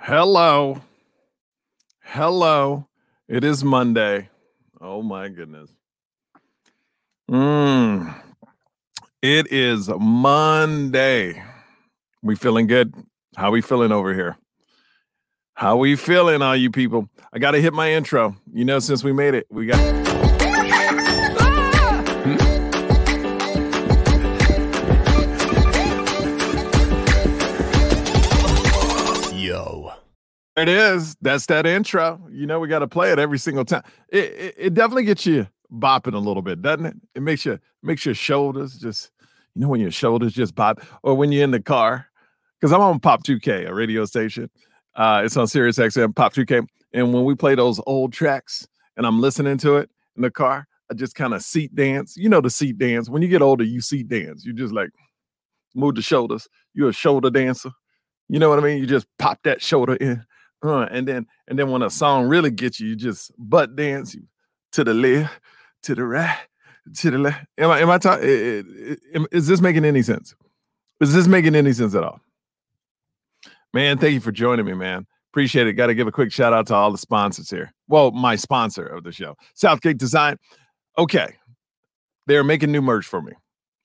Hello. Hello. It is Monday. Oh my goodness. Mm. It is Monday. We feeling good? How we feeling over here? How we feeling, all you people? I got to hit my intro. You know, since we made it, we got. It is. That's that intro. You know, we got to play it every single time. It, it, it definitely gets you bopping a little bit, doesn't it? It makes you makes your shoulders just, you know, when your shoulders just bop, or when you're in the car. Because I'm on Pop 2K, a radio station. Uh, it's on Sirius XM Pop 2K, and when we play those old tracks, and I'm listening to it in the car, I just kind of seat dance. You know the seat dance. When you get older, you seat dance. You just like move the shoulders. You're a shoulder dancer. You know what I mean? You just pop that shoulder in, and then and then when a song really gets you, you just butt dance to the left, to the right, to the left. Am I am I talking? Is this making any sense? Is this making any sense at all? Man, thank you for joining me, man. Appreciate it. Got to give a quick shout out to all the sponsors here. Well, my sponsor of the show, Southgate Design. Okay, they're making new merch for me.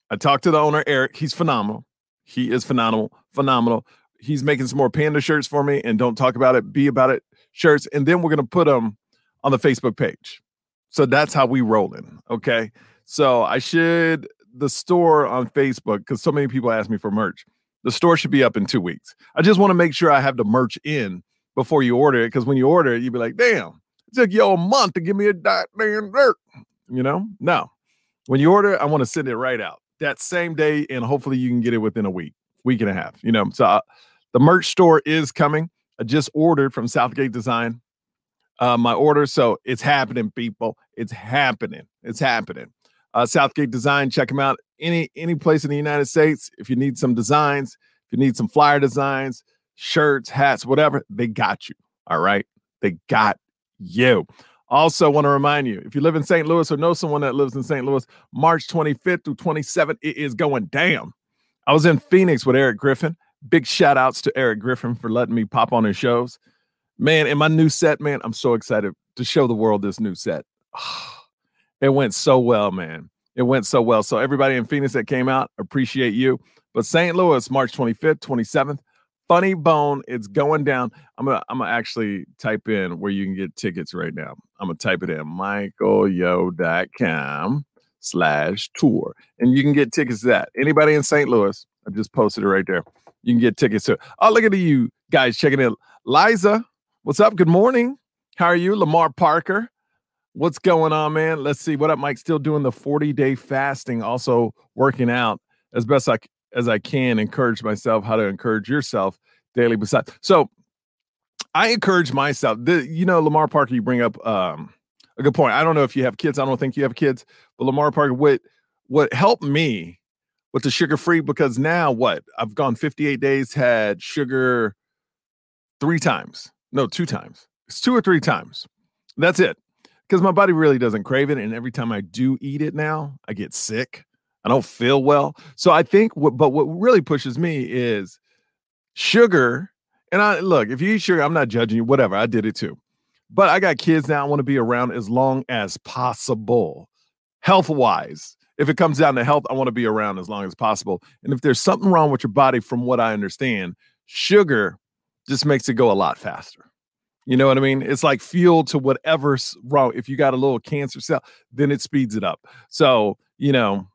I talked to the owner, Eric. He's phenomenal. He is phenomenal, phenomenal he's making some more panda shirts for me and don't talk about it be about it shirts and then we're going to put them on the facebook page. So that's how we rolling okay? So i should the store on facebook because so many people ask me for merch the store should be up in two weeks. I just want to make sure i have the merch in before you order it because when you order it you'd be like damn it took you a month to give me a damn dirt you know? No. When you order i want to send it right out that same day and hopefully you can get it within a week week and a half you know? So I, the merch store is coming. I just ordered from Southgate Design uh, my order. So it's happening, people. It's happening. It's happening. Uh, Southgate Design, check them out. Any any place in the United States, if you need some designs, if you need some flyer designs, shirts, hats, whatever, they got you. All right. They got you. Also, want to remind you if you live in St. Louis or know someone that lives in St. Louis, March 25th through 27th, it is going down. I was in Phoenix with Eric Griffin. Big shout outs to Eric Griffin for letting me pop on his shows. Man, in my new set, man, I'm so excited to show the world this new set. it went so well, man. It went so well. So everybody in Phoenix that came out, appreciate you. But St. Louis, March 25th, 27th, Funny Bone, it's going down. I'm gonna I'm gonna actually type in where you can get tickets right now. I'm gonna type it in michaelyo.com slash tour. And you can get tickets to that. Anybody in St. Louis, I just posted it right there. You can get tickets to. Oh, look at you guys checking in. Liza, what's up? Good morning. How are you? Lamar Parker. What's going on, man? Let's see. What up, Mike? Still doing the 40 day fasting, also working out as best I, as I can. Encourage myself how to encourage yourself daily. Besides, so I encourage myself. The, you know, Lamar Parker, you bring up um, a good point. I don't know if you have kids. I don't think you have kids, but Lamar Parker, what what helped me with the sugar free because now what? I've gone 58 days, had sugar three times. No, two times. It's two or three times. That's it. Because my body really doesn't crave it. And every time I do eat it now, I get sick. I don't feel well. So I think what, but what really pushes me is sugar. And I look, if you eat sugar, I'm not judging you, whatever. I did it too. But I got kids now I want to be around as long as possible, health wise if it comes down to health, I want to be around as long as possible. And if there's something wrong with your body, from what I understand, sugar just makes it go a lot faster. You know what I mean? It's like fuel to whatever's wrong. If you got a little cancer cell, then it speeds it up. So, you know,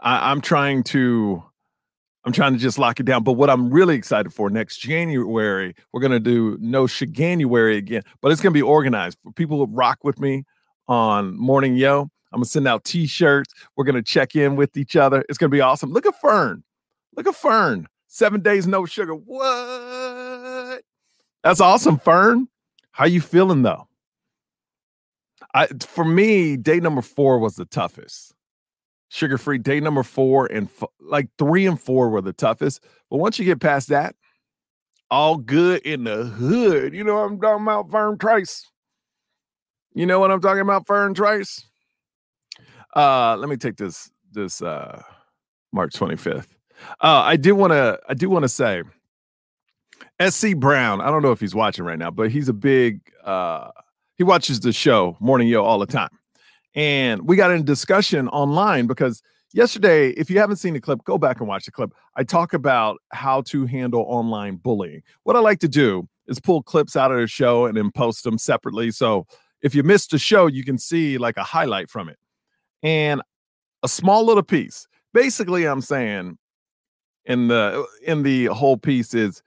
I, I'm trying to I'm trying to just lock it down. But what I'm really excited for next January, we're gonna do no January again, but it's gonna be organized. People will rock with me on Morning Yo. I'm gonna send out t-shirts. We're gonna check in with each other. It's gonna be awesome. Look at Fern. Look at Fern. Seven days no sugar. What? That's awesome, Fern. How you feeling though? I for me, day number four was the toughest. Sugar free day number four and f- like three and four were the toughest. But once you get past that, all good in the hood. You know what I'm talking about, Fern Trace. You know what I'm talking about, Fern Trace. Uh, let me take this this uh March 25th. Uh, I do want to I do want to say SC Brown, I don't know if he's watching right now, but he's a big uh he watches the show Morning Yo all the time. And we got in discussion online because yesterday, if you haven't seen the clip, go back and watch the clip. I talk about how to handle online bullying. What I like to do is pull clips out of the show and then post them separately. So if you missed the show, you can see like a highlight from it. And a small little piece. Basically, I'm saying in the in the whole piece is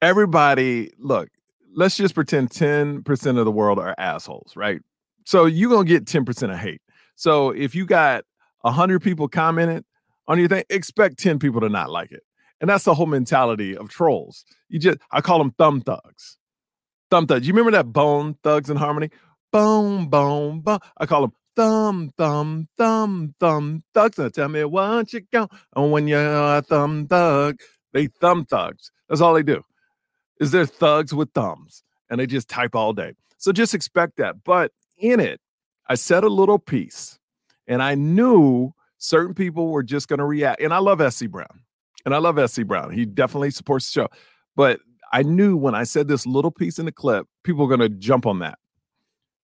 everybody look let's just pretend 10% of the world are assholes right? So you're gonna get 10% of hate. So if you got 100 people commenting on your thing expect 10 people to not like it. And that's the whole mentality of trolls. You just i call them thumb thugs. Thumb thugs. You remember that Bone Thugs-n-Harmony? Boom boom boom i call them thumb, thumb, thumb, thumb thugs. Now tell me what you got. And when you're a thumb thug, they thumb thugs. That's all they do. Is they're thugs with thumbs and they just type all day. So just expect that. But in it, I said a little piece and I knew certain people were just going to react. And I love SC Brown. And I love SC Brown. He definitely supports the show. But I knew when I said this little piece in the clip, people were going to jump on that.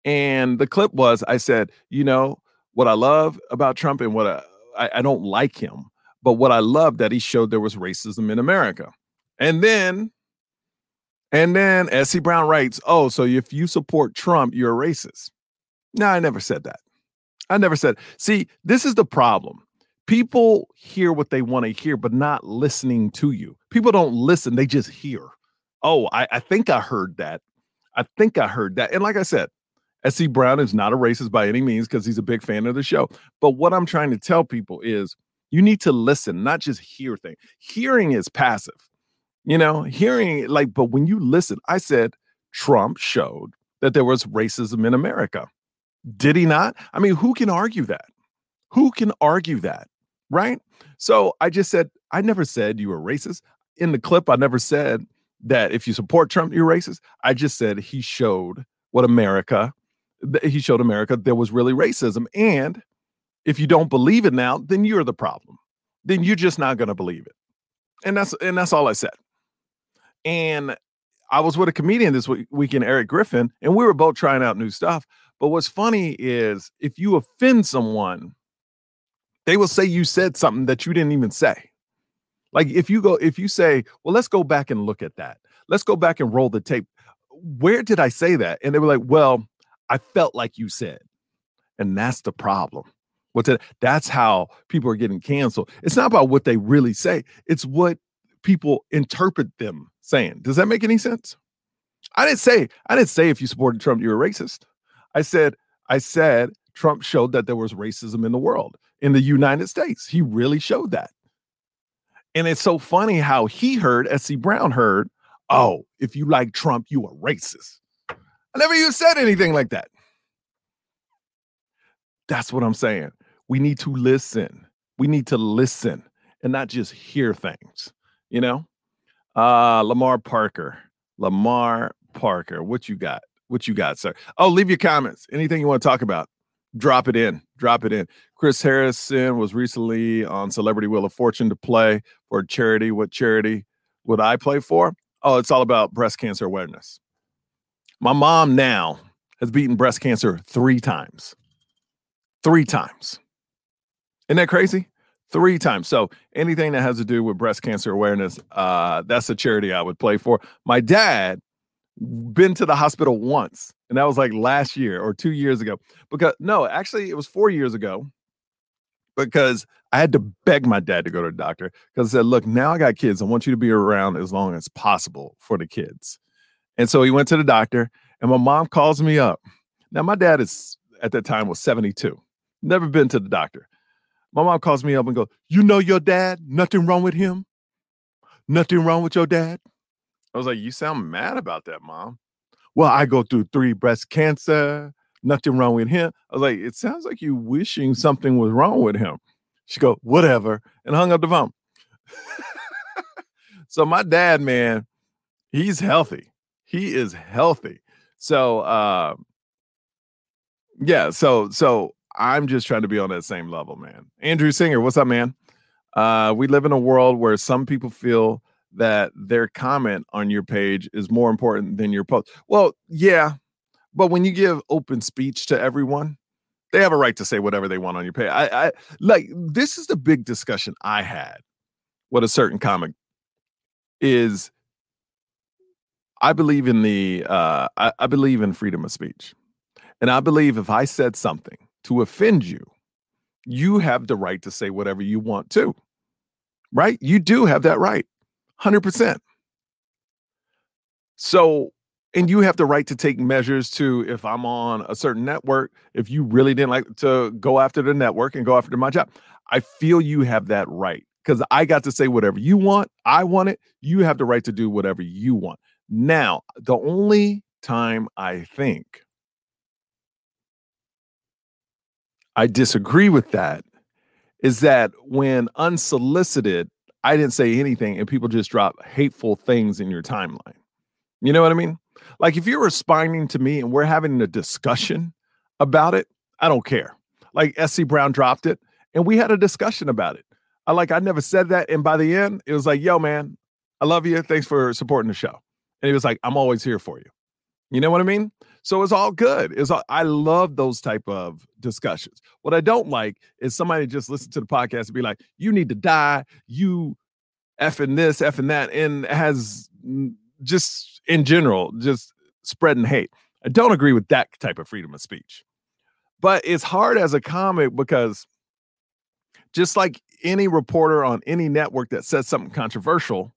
And the clip was I said, you know, what I love about Trump and what I, I, I don't like him, but what I love that he showed there was racism in America. And then, and then SC Brown writes, oh, so if you support Trump, you're a racist. No, I never said that. I never said, see, this is the problem. People hear what they want to hear, but not listening to you. People don't listen, they just hear. Oh, I, I think I heard that. I think I heard that. And like I said, SC Brown is not a racist by any means because he's a big fan of the show. But what I'm trying to tell people is you need to listen, not just hear things. Hearing is passive, you know, hearing like, but when you listen, I said Trump showed that there was racism in America. Did he not? I mean, who can argue that? Who can argue that? Right. So I just said, I never said you were racist. In the clip, I never said that if you support Trump, you're racist. I just said he showed what America he showed America there was really racism. And if you don't believe it now, then you're the problem. Then you're just not going to believe it. And that's and that's all I said. And I was with a comedian this week, weekend, Eric Griffin, and we were both trying out new stuff. But what's funny is if you offend someone, they will say you said something that you didn't even say. Like if you go, if you say, well, let's go back and look at that. Let's go back and roll the tape. Where did I say that? And they were like, well, I felt like you said. And that's the problem. What's it? That's how people are getting canceled. It's not about what they really say, it's what people interpret them saying. Does that make any sense? I didn't say, I didn't say if you supported Trump, you're a racist. I said, I said Trump showed that there was racism in the world, in the United States. He really showed that. And it's so funny how he heard, SC Brown heard, oh, if you like Trump, you are racist. I never even said anything like that. That's what I'm saying. We need to listen. We need to listen and not just hear things, you know? Uh Lamar Parker. Lamar Parker. What you got? What you got, sir? Oh, leave your comments. Anything you want to talk about, drop it in. Drop it in. Chris Harrison was recently on Celebrity Wheel of Fortune to play for charity. What charity would I play for? Oh, it's all about breast cancer awareness. My mom now has beaten breast cancer three times. Three times. Isn't that crazy? Three times. So anything that has to do with breast cancer awareness, uh, that's a charity I would play for. My dad been to the hospital once, and that was like last year or two years ago. Because no, actually, it was four years ago. Because I had to beg my dad to go to the doctor because I said, "Look, now I got kids. I want you to be around as long as possible for the kids." And so he went to the doctor, and my mom calls me up. Now, my dad is at that time was 72, never been to the doctor. My mom calls me up and goes, You know your dad? Nothing wrong with him? Nothing wrong with your dad? I was like, You sound mad about that, mom. Well, I go through three breast cancer, nothing wrong with him. I was like, It sounds like you wishing something was wrong with him. She go, Whatever, and hung up the phone. so my dad, man, he's healthy he is healthy. So uh yeah, so so I'm just trying to be on that same level, man. Andrew Singer, what's up, man? Uh we live in a world where some people feel that their comment on your page is more important than your post. Well, yeah, but when you give open speech to everyone, they have a right to say whatever they want on your page. I, I like this is the big discussion I had with a certain comic is I believe in the uh I, I believe in freedom of speech. And I believe if I said something to offend you, you have the right to say whatever you want to. Right? You do have that right. 100%. So, and you have the right to take measures to if I'm on a certain network, if you really didn't like to go after the network and go after my job, I feel you have that right because I got to say whatever you want. I want it. You have the right to do whatever you want. Now, the only time I think I disagree with that is that when unsolicited, I didn't say anything and people just drop hateful things in your timeline. You know what I mean? Like if you're responding to me and we're having a discussion about it, I don't care. Like SC Brown dropped it and we had a discussion about it. I like I never said that. And by the end, it was like, yo, man, I love you. Thanks for supporting the show. And he was like, I'm always here for you. You know what I mean? So it's all good. It's all, I love those type of discussions. What I don't like is somebody just listen to the podcast and be like, "You need to die. You effing this, effing that," and has just in general just spreading hate. I don't agree with that type of freedom of speech. But it's hard as a comic because just like any reporter on any network that says something controversial,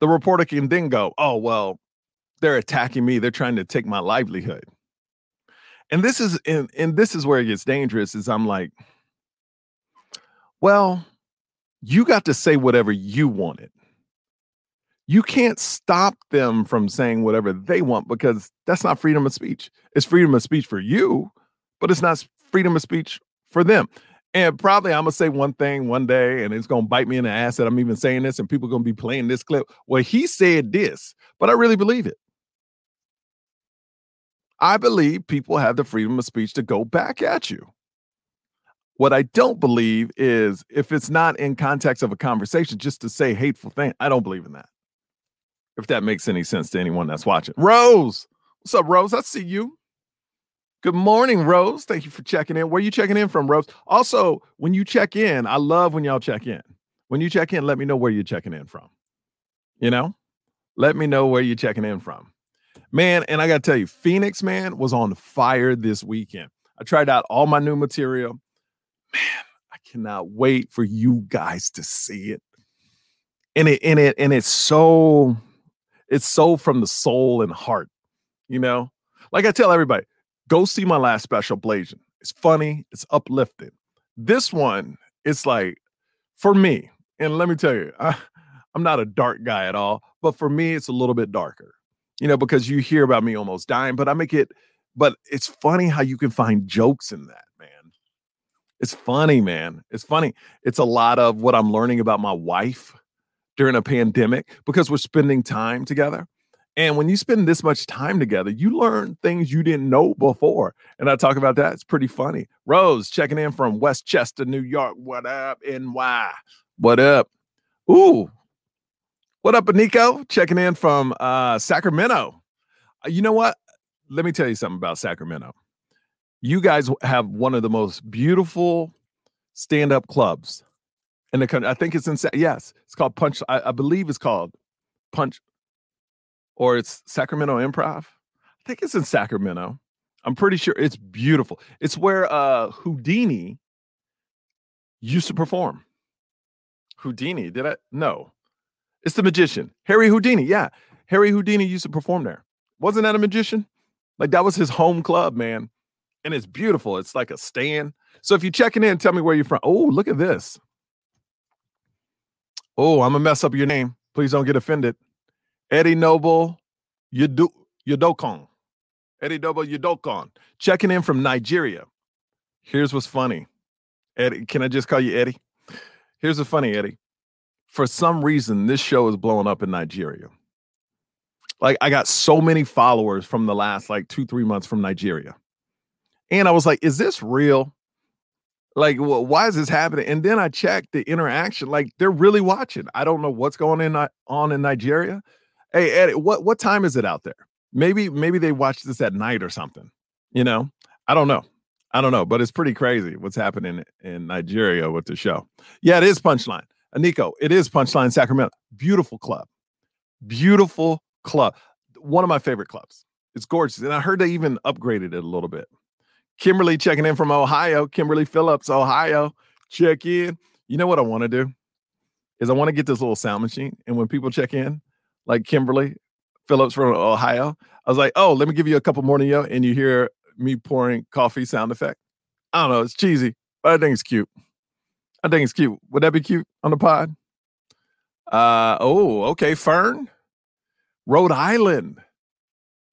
the reporter can then go, "Oh well, they're attacking me. They're trying to take my livelihood. And this is and, and this is where it gets dangerous is I'm like, well, you got to say whatever you wanted. You can't stop them from saying whatever they want because that's not freedom of speech. It's freedom of speech for you, but it's not freedom of speech for them. And probably I'm gonna say one thing one day, and it's gonna bite me in the ass that I'm even saying this, and people are gonna be playing this clip. Well, he said this, but I really believe it. I believe people have the freedom of speech to go back at you. What I don't believe is if it's not in context of a conversation, just to say hateful thing. I don't believe in that. If that makes any sense to anyone that's watching. Rose, what's up, Rose? I see you. Good morning, Rose. Thank you for checking in. Where are you checking in from, Rose? Also, when you check in, I love when y'all check in. When you check in, let me know where you're checking in from. You know, let me know where you're checking in from. Man, and I got to tell you, Phoenix, man, was on fire this weekend. I tried out all my new material. Man, I cannot wait for you guys to see it. And it and it and it's so it's so from the soul and heart, you know. Like I tell everybody, go see my last special Blazing. It's funny, it's uplifting. This one, it's like for me, and let me tell you, I, I'm not a dark guy at all, but for me, it's a little bit darker you know, because you hear about me almost dying, but I make it, but it's funny how you can find jokes in that, man. It's funny, man. It's funny. It's a lot of what I'm learning about my wife during a pandemic because we're spending time together. And when you spend this much time together, you learn things you didn't know before. And I talk about that. It's pretty funny. Rose checking in from Westchester, New York. What up, NY? What up? Ooh, what up, Nico? Checking in from uh, Sacramento. Uh, you know what? Let me tell you something about Sacramento. You guys have one of the most beautiful stand-up clubs in the country. I think it's in yes, it's called Punch. I, I believe it's called Punch, or it's Sacramento Improv. I think it's in Sacramento. I'm pretty sure it's beautiful. It's where uh Houdini used to perform. Houdini, did I? No. It's the magician, Harry Houdini. Yeah, Harry Houdini used to perform there. Wasn't that a magician? Like that was his home club, man. And it's beautiful. It's like a stand. So if you're checking in, tell me where you're from. Oh, look at this. Oh, I'm gonna mess up your name. Please don't get offended. Eddie Noble Yudu Yudokon. Eddie Noble Yudokon. Checking in from Nigeria. Here's what's funny. Eddie, can I just call you Eddie? Here's what's funny, Eddie for some reason this show is blowing up in Nigeria. Like I got so many followers from the last like 2 3 months from Nigeria. And I was like, is this real? Like, wh- why is this happening? And then I checked the interaction. Like, they're really watching. I don't know what's going in, uh, on in Nigeria. Hey, Eddie, what what time is it out there? Maybe maybe they watch this at night or something. You know, I don't know. I don't know, but it's pretty crazy what's happening in Nigeria with the show. Yeah, it is Punchline. Nico, it is Punchline Sacramento. Beautiful club. Beautiful club. One of my favorite clubs. It's gorgeous. And I heard they even upgraded it a little bit. Kimberly checking in from Ohio. Kimberly Phillips, Ohio. Check in. You know what I want to do? Is I want to get this little sound machine. And when people check in, like Kimberly Phillips from Ohio, I was like, oh, let me give you a couple morning yo. And you hear me pouring coffee sound effect. I don't know. It's cheesy, but I think it's cute. I think it's cute. Would that be cute on the pod? Uh oh, okay. Fern, Rhode Island.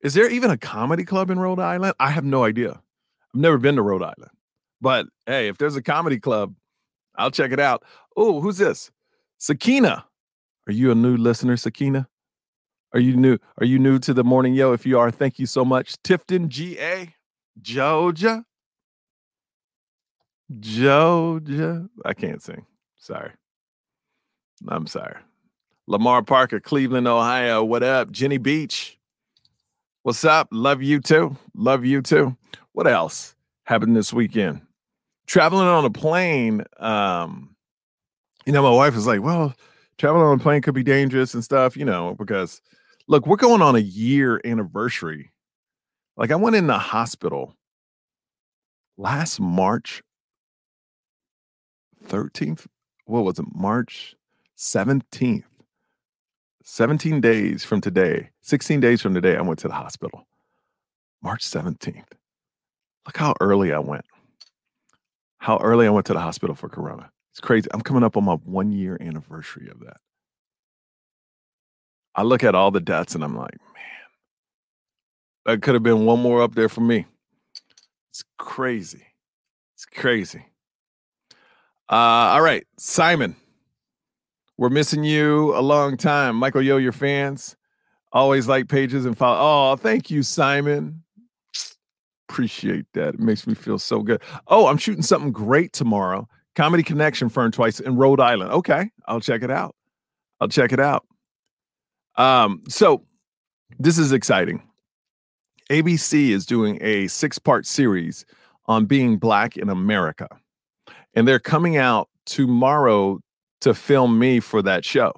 Is there even a comedy club in Rhode Island? I have no idea. I've never been to Rhode Island. But hey, if there's a comedy club, I'll check it out. Oh, who's this? Sakina. Are you a new listener, Sakina? Are you new? Are you new to the morning yo? If you are, thank you so much. Tifton GA, Georgia. Georgia. I can't sing. Sorry. I'm sorry. Lamar Parker, Cleveland, Ohio. What up? Jenny Beach. What's up? Love you too. Love you too. What else happened this weekend? Traveling on a plane. Um, you know, my wife was like, well, traveling on a plane could be dangerous and stuff, you know, because look, we're going on a year anniversary. Like I went in the hospital last March 13th. What was it? March 17th. 17 days from today, 16 days from today, I went to the hospital. March 17th. Look how early I went. How early I went to the hospital for Corona. It's crazy. I'm coming up on my one year anniversary of that. I look at all the dots and I'm like, man, that could have been one more up there for me. It's crazy. It's crazy. Uh, all right, Simon. We're missing you a long time. Michael Yo, your fans always like pages and follow. Oh, thank you, Simon. Appreciate that. It makes me feel so good. Oh, I'm shooting something great tomorrow. Comedy Connection Fern twice in Rhode Island. Okay, I'll check it out. I'll check it out. Um, so this is exciting. ABC is doing a six-part series on being black in America. And they're coming out tomorrow to film me for that show.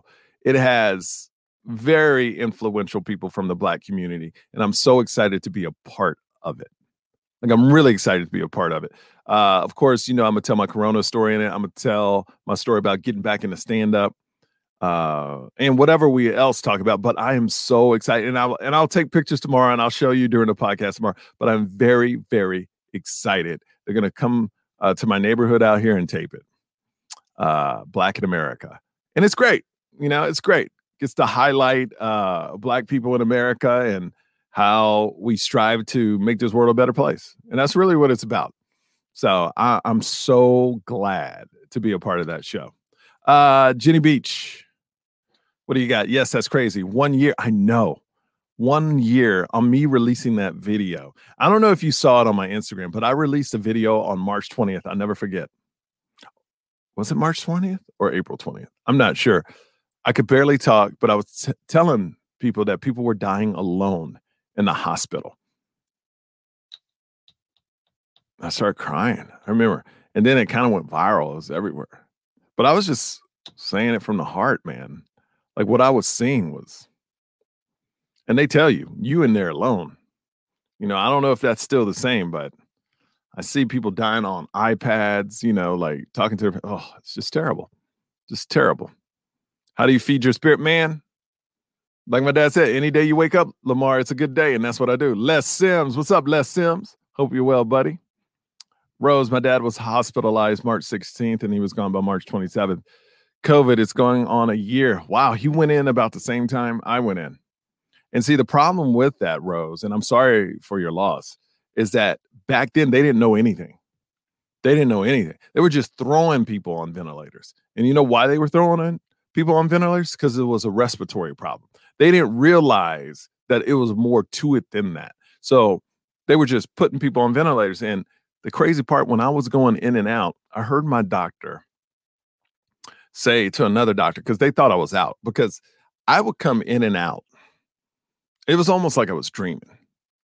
It has very influential people from the black community, and I'm so excited to be a part of it. Like I'm really excited to be a part of it. Uh, of course, you know I'm gonna tell my Corona story in it. I'm gonna tell my story about getting back into stand up, uh, and whatever we else talk about. But I am so excited, and I'll and I'll take pictures tomorrow, and I'll show you during the podcast tomorrow. But I'm very very excited. They're gonna come uh, to my neighborhood out here and tape it. Uh, Black in America, and it's great. You know, it's great. Gets to highlight uh, Black people in America and how we strive to make this world a better place. And that's really what it's about. So I, I, am so glad to be a part of that show. Uh, Jenny Beach, what do you got? Yes, that's crazy. One year, I know. One year on me releasing that video. I don't know if you saw it on my Instagram, but I released a video on March 20th. I'll never forget. Was it March 20th or April 20th? I'm not sure. I could barely talk, but I was t- telling people that people were dying alone in the hospital. I started crying. I remember. And then it kind of went viral. It was everywhere. But I was just saying it from the heart, man. Like what I was seeing was, and they tell you, you in there alone. You know, I don't know if that's still the same, but I see people dying on iPads, you know, like talking to their, oh, it's just terrible. Just terrible. How do you feed your spirit, man? Like my dad said, any day you wake up, Lamar, it's a good day. And that's what I do. Les Sims. What's up, Les Sims? Hope you're well, buddy. Rose, my dad was hospitalized March 16th and he was gone by March 27th. COVID is going on a year. Wow, he went in about the same time I went in. And see, the problem with that, Rose, and I'm sorry for your loss, is that back then they didn't know anything. They didn't know anything. They were just throwing people on ventilators. And you know why they were throwing on people on ventilators? Because it was a respiratory problem. They didn't realize that it was more to it than that. So they were just putting people on ventilators. And the crazy part when I was going in and out, I heard my doctor say to another doctor because they thought I was out because I would come in and out. It was almost like I was dreaming.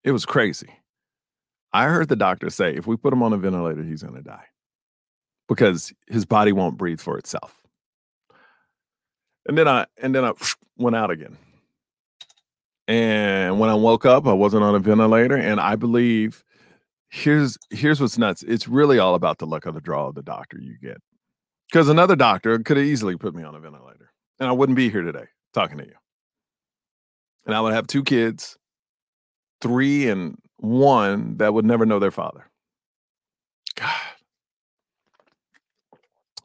It was crazy. I heard the doctor say if we put him on a ventilator, he's going to die because his body won't breathe for itself. And then I and then I went out again. And when I woke up, I wasn't on a ventilator and I believe here's here's what's nuts. It's really all about the luck of the draw of the doctor you get. Because another doctor could have easily put me on a ventilator and I wouldn't be here today talking to you. And I would have two kids, three and one that would never know their father. God.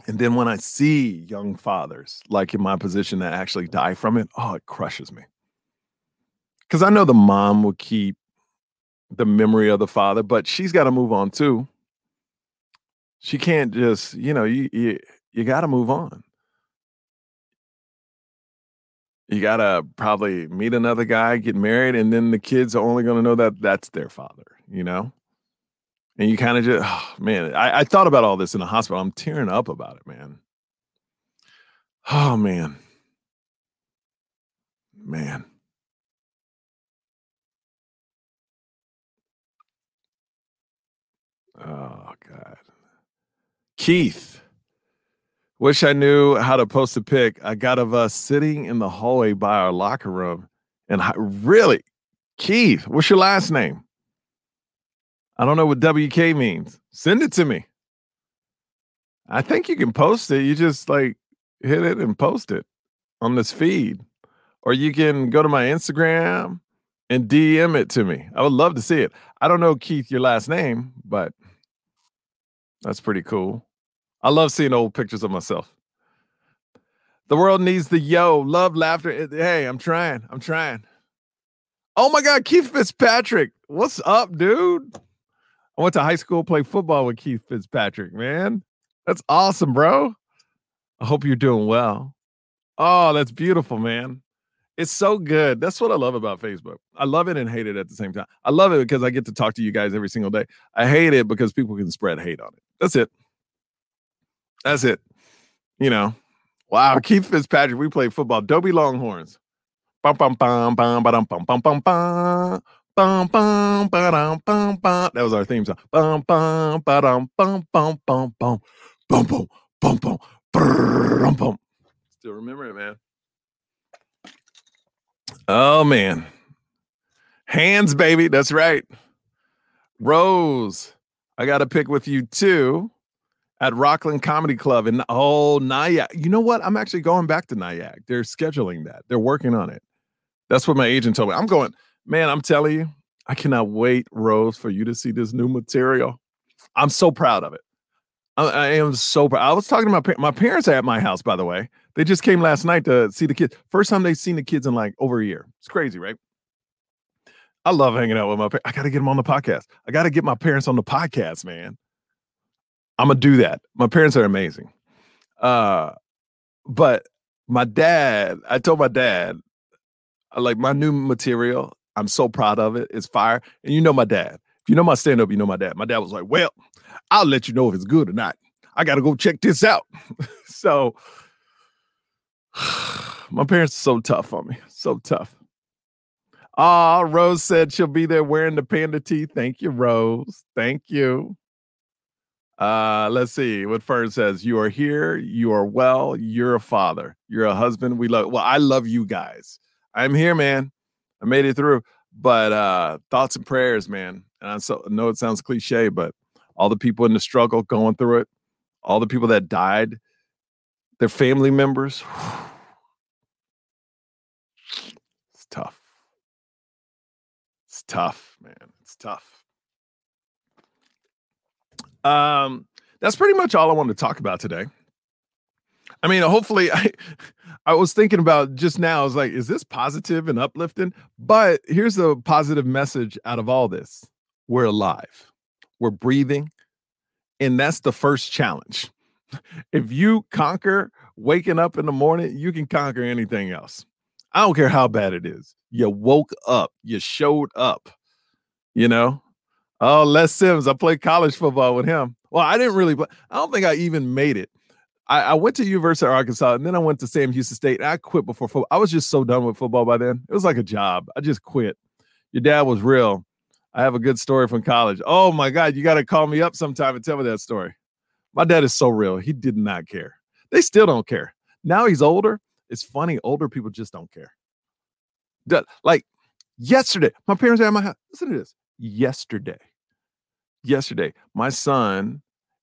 And then when I see young fathers like in my position that actually die from it, oh, it crushes me. Because I know the mom will keep the memory of the father, but she's got to move on too. She can't just, you know, you you, you got to move on. You got to probably meet another guy, get married, and then the kids are only going to know that that's their father, you know? And you kind of just, oh, man, I, I thought about all this in the hospital. I'm tearing up about it, man. Oh, man. Man. Oh God. Keith. Wish I knew how to post a pic. I got of us sitting in the hallway by our locker room. And I, really, Keith, what's your last name? I don't know what WK means. Send it to me. I think you can post it. You just like hit it and post it on this feed. Or you can go to my Instagram and DM it to me. I would love to see it. I don't know, Keith, your last name, but that's pretty cool. I love seeing old pictures of myself. The world needs the yo, love, laughter. Hey, I'm trying. I'm trying. Oh my God, Keith Fitzpatrick. What's up, dude? I went to high school, play football with Keith Fitzpatrick, man. That's awesome, bro. I hope you're doing well. Oh, that's beautiful, man. It's so good. That's what I love about Facebook. I love it and hate it at the same time. I love it because I get to talk to you guys every single day. I hate it because people can spread hate on it. That's it. That's it. You know. Wow, Keith Fitzpatrick. We played football. Dobie Longhorns. That was our theme song. Still remember it, man. Oh man. Hands, baby. That's right. Rose, I got to pick with you too at Rockland Comedy Club in oh Nyack. You know what? I'm actually going back to Nyack. They're scheduling that. They're working on it. That's what my agent told me. I'm going, man. I'm telling you, I cannot wait, Rose, for you to see this new material. I'm so proud of it. I, I am so proud. I was talking to my my parents are at my house, by the way. They just came last night to see the kids. First time they've seen the kids in like over a year. It's crazy, right? I love hanging out with my parents. I got to get them on the podcast. I got to get my parents on the podcast, man. I'm gonna do that. My parents are amazing. Uh, but my dad, I told my dad, like my new material. I'm so proud of it. It's fire. And you know my dad. If you know my stand up, you know my dad. My dad was like, Well, I'll let you know if it's good or not. I got to go check this out. so my parents are so tough on me. So tough. Ah, Rose said she'll be there wearing the panda tee. Thank you, Rose. Thank you. Uh, let's see what Fern says. You are here, you are well, you're a father, you're a husband. We love well, I love you guys. I'm here, man. I made it through. But uh thoughts and prayers, man. And I so, know it sounds cliche, but all the people in the struggle going through it, all the people that died, their family members. It's tough. It's tough, man. It's tough. Um, that's pretty much all I wanted to talk about today. I mean, hopefully, I I was thinking about just now. I was like, is this positive and uplifting? But here's the positive message out of all this: we're alive, we're breathing, and that's the first challenge. If you conquer waking up in the morning, you can conquer anything else. I don't care how bad it is. You woke up, you showed up, you know. Oh, Les Sims. I played college football with him. Well, I didn't really play. I don't think I even made it. I, I went to University of Arkansas and then I went to Sam Houston State. I quit before football. I was just so done with football by then. It was like a job. I just quit. Your dad was real. I have a good story from college. Oh my God, you got to call me up sometime and tell me that story. My dad is so real. He did not care. They still don't care. Now he's older. It's funny. Older people just don't care. Like yesterday, my parents at my house. Listen to this. Yesterday, yesterday, my son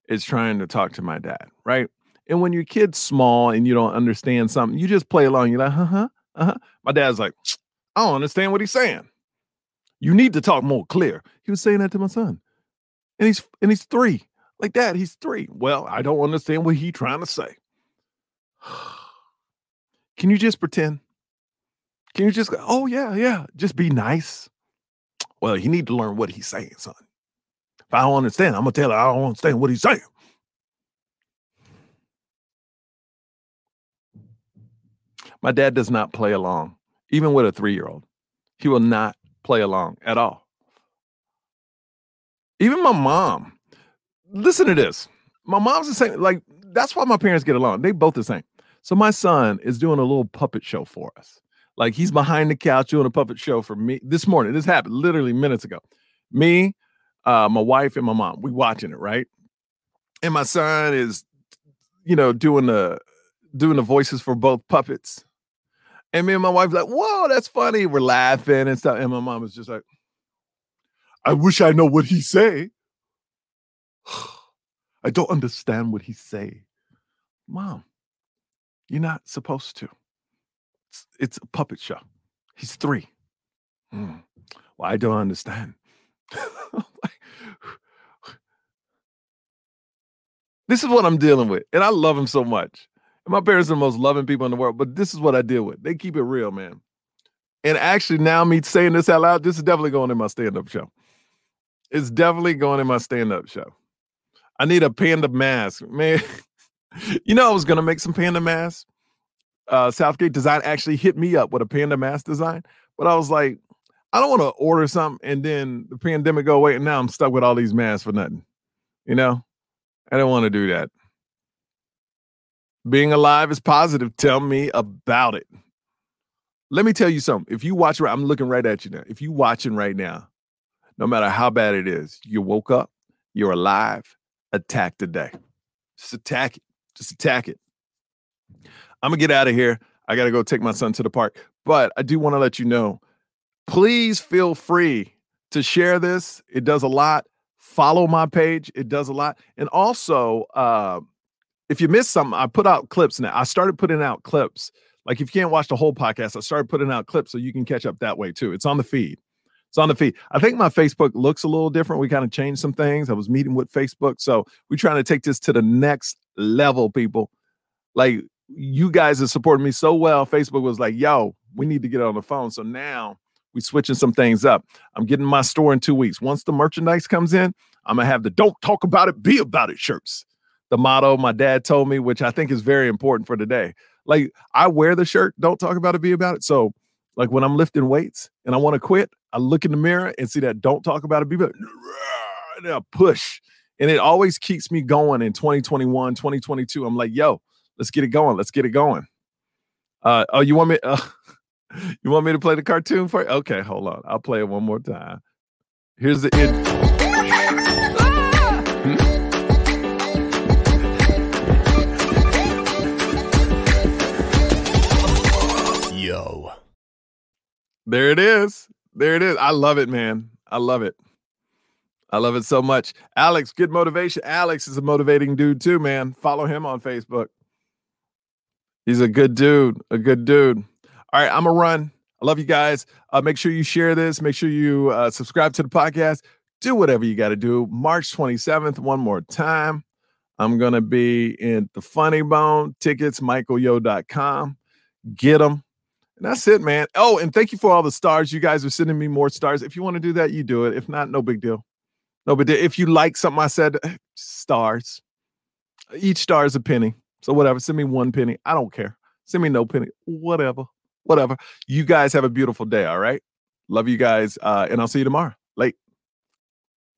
is trying to talk to my dad, right? And when your kid's small and you don't understand something, you just play along. You're like, uh huh, uh huh. My dad's like, I don't understand what he's saying. You need to talk more clear. He was saying that to my son. And he's and he's three. Like dad, he's three. Well, I don't understand what he's trying to say. Can you just pretend? Can you just go, oh yeah, yeah, just be nice? Well, you need to learn what he's saying, son. I don't understand, I'm gonna tell her I don't understand what he's saying. My dad does not play along, even with a three-year-old. He will not play along at all. Even my mom. Listen to this. My mom's the same. Like that's why my parents get along. They both the same. So my son is doing a little puppet show for us. Like he's behind the couch doing a puppet show for me this morning. This happened literally minutes ago. Me, uh, my wife, and my mom. We watching it, right? And my son is, you know, doing the doing the voices for both puppets. And me and my wife like, whoa, that's funny. We're laughing and stuff. And my mom is just like, I wish I know what he say. I don't understand what he say. Mom, you're not supposed to. It's, it's a puppet show. He's three. Mm. Well, I don't understand. this is what I'm dealing with. And I love him so much. And my parents are the most loving people in the world, but this is what I deal with. They keep it real, man. And actually, now me saying this out loud, this is definitely going in my stand-up show. It's definitely going in my stand-up show. I need a panda mask, man. you know, I was gonna make some panda masks. Uh, Southgate Design actually hit me up with a panda mask design, but I was like, I don't want to order something and then the pandemic go away, and now I'm stuck with all these masks for nothing. You know, I don't want to do that. Being alive is positive. Tell me about it. Let me tell you something. If you watch, I'm looking right at you now. If you watching right now, no matter how bad it is, you woke up, you're alive. Attack today. Just attack it. Just attack it. I'm gonna get out of here. I gotta go take my son to the park. But I do want to let you know, please feel free to share this. It does a lot. Follow my page. It does a lot. And also, uh, if you miss something, I put out clips now. I started putting out clips. Like if you can't watch the whole podcast, I started putting out clips so you can catch up that way too. It's on the feed. It's on the feed. I think my Facebook looks a little different. We kind of changed some things. I was meeting with Facebook. So we're trying to take this to the next level, people. Like you guys have supported me so well. Facebook was like, yo, we need to get on the phone. So now we switching some things up. I'm getting my store in two weeks. Once the merchandise comes in, I'm gonna have the don't talk about it, be about it shirts. The motto my dad told me, which I think is very important for today. Like I wear the shirt, don't talk about it, be about it. So like when I'm lifting weights and I want to quit, I look in the mirror and see that don't talk about it, be about it, and I push. And it always keeps me going in 2021, 2022. I'm like, yo, let's get it going. Let's get it going. Uh, oh, you want me? Uh, you want me to play the cartoon for you? Okay, hold on. I'll play it one more time. Here's the it. Hmm? Yo. There it is. There it is. I love it, man. I love it. I love it so much. Alex, good motivation. Alex is a motivating dude too, man. Follow him on Facebook. He's a good dude. A good dude. All right, I'm a run. I love you guys. Uh, make sure you share this. Make sure you uh, subscribe to the podcast. Do whatever you got to do. March 27th, one more time. I'm going to be in the Funny Bone tickets, michaelyo.com. Get them. And that's it, man. Oh, and thank you for all the stars. You guys are sending me more stars. If you want to do that, you do it. If not, no big deal. No big deal. If you like something I said, stars. Each star is a penny. So whatever. Send me one penny. I don't care. Send me no penny. Whatever. Whatever. You guys have a beautiful day. All right. Love you guys. Uh, and I'll see you tomorrow. Late.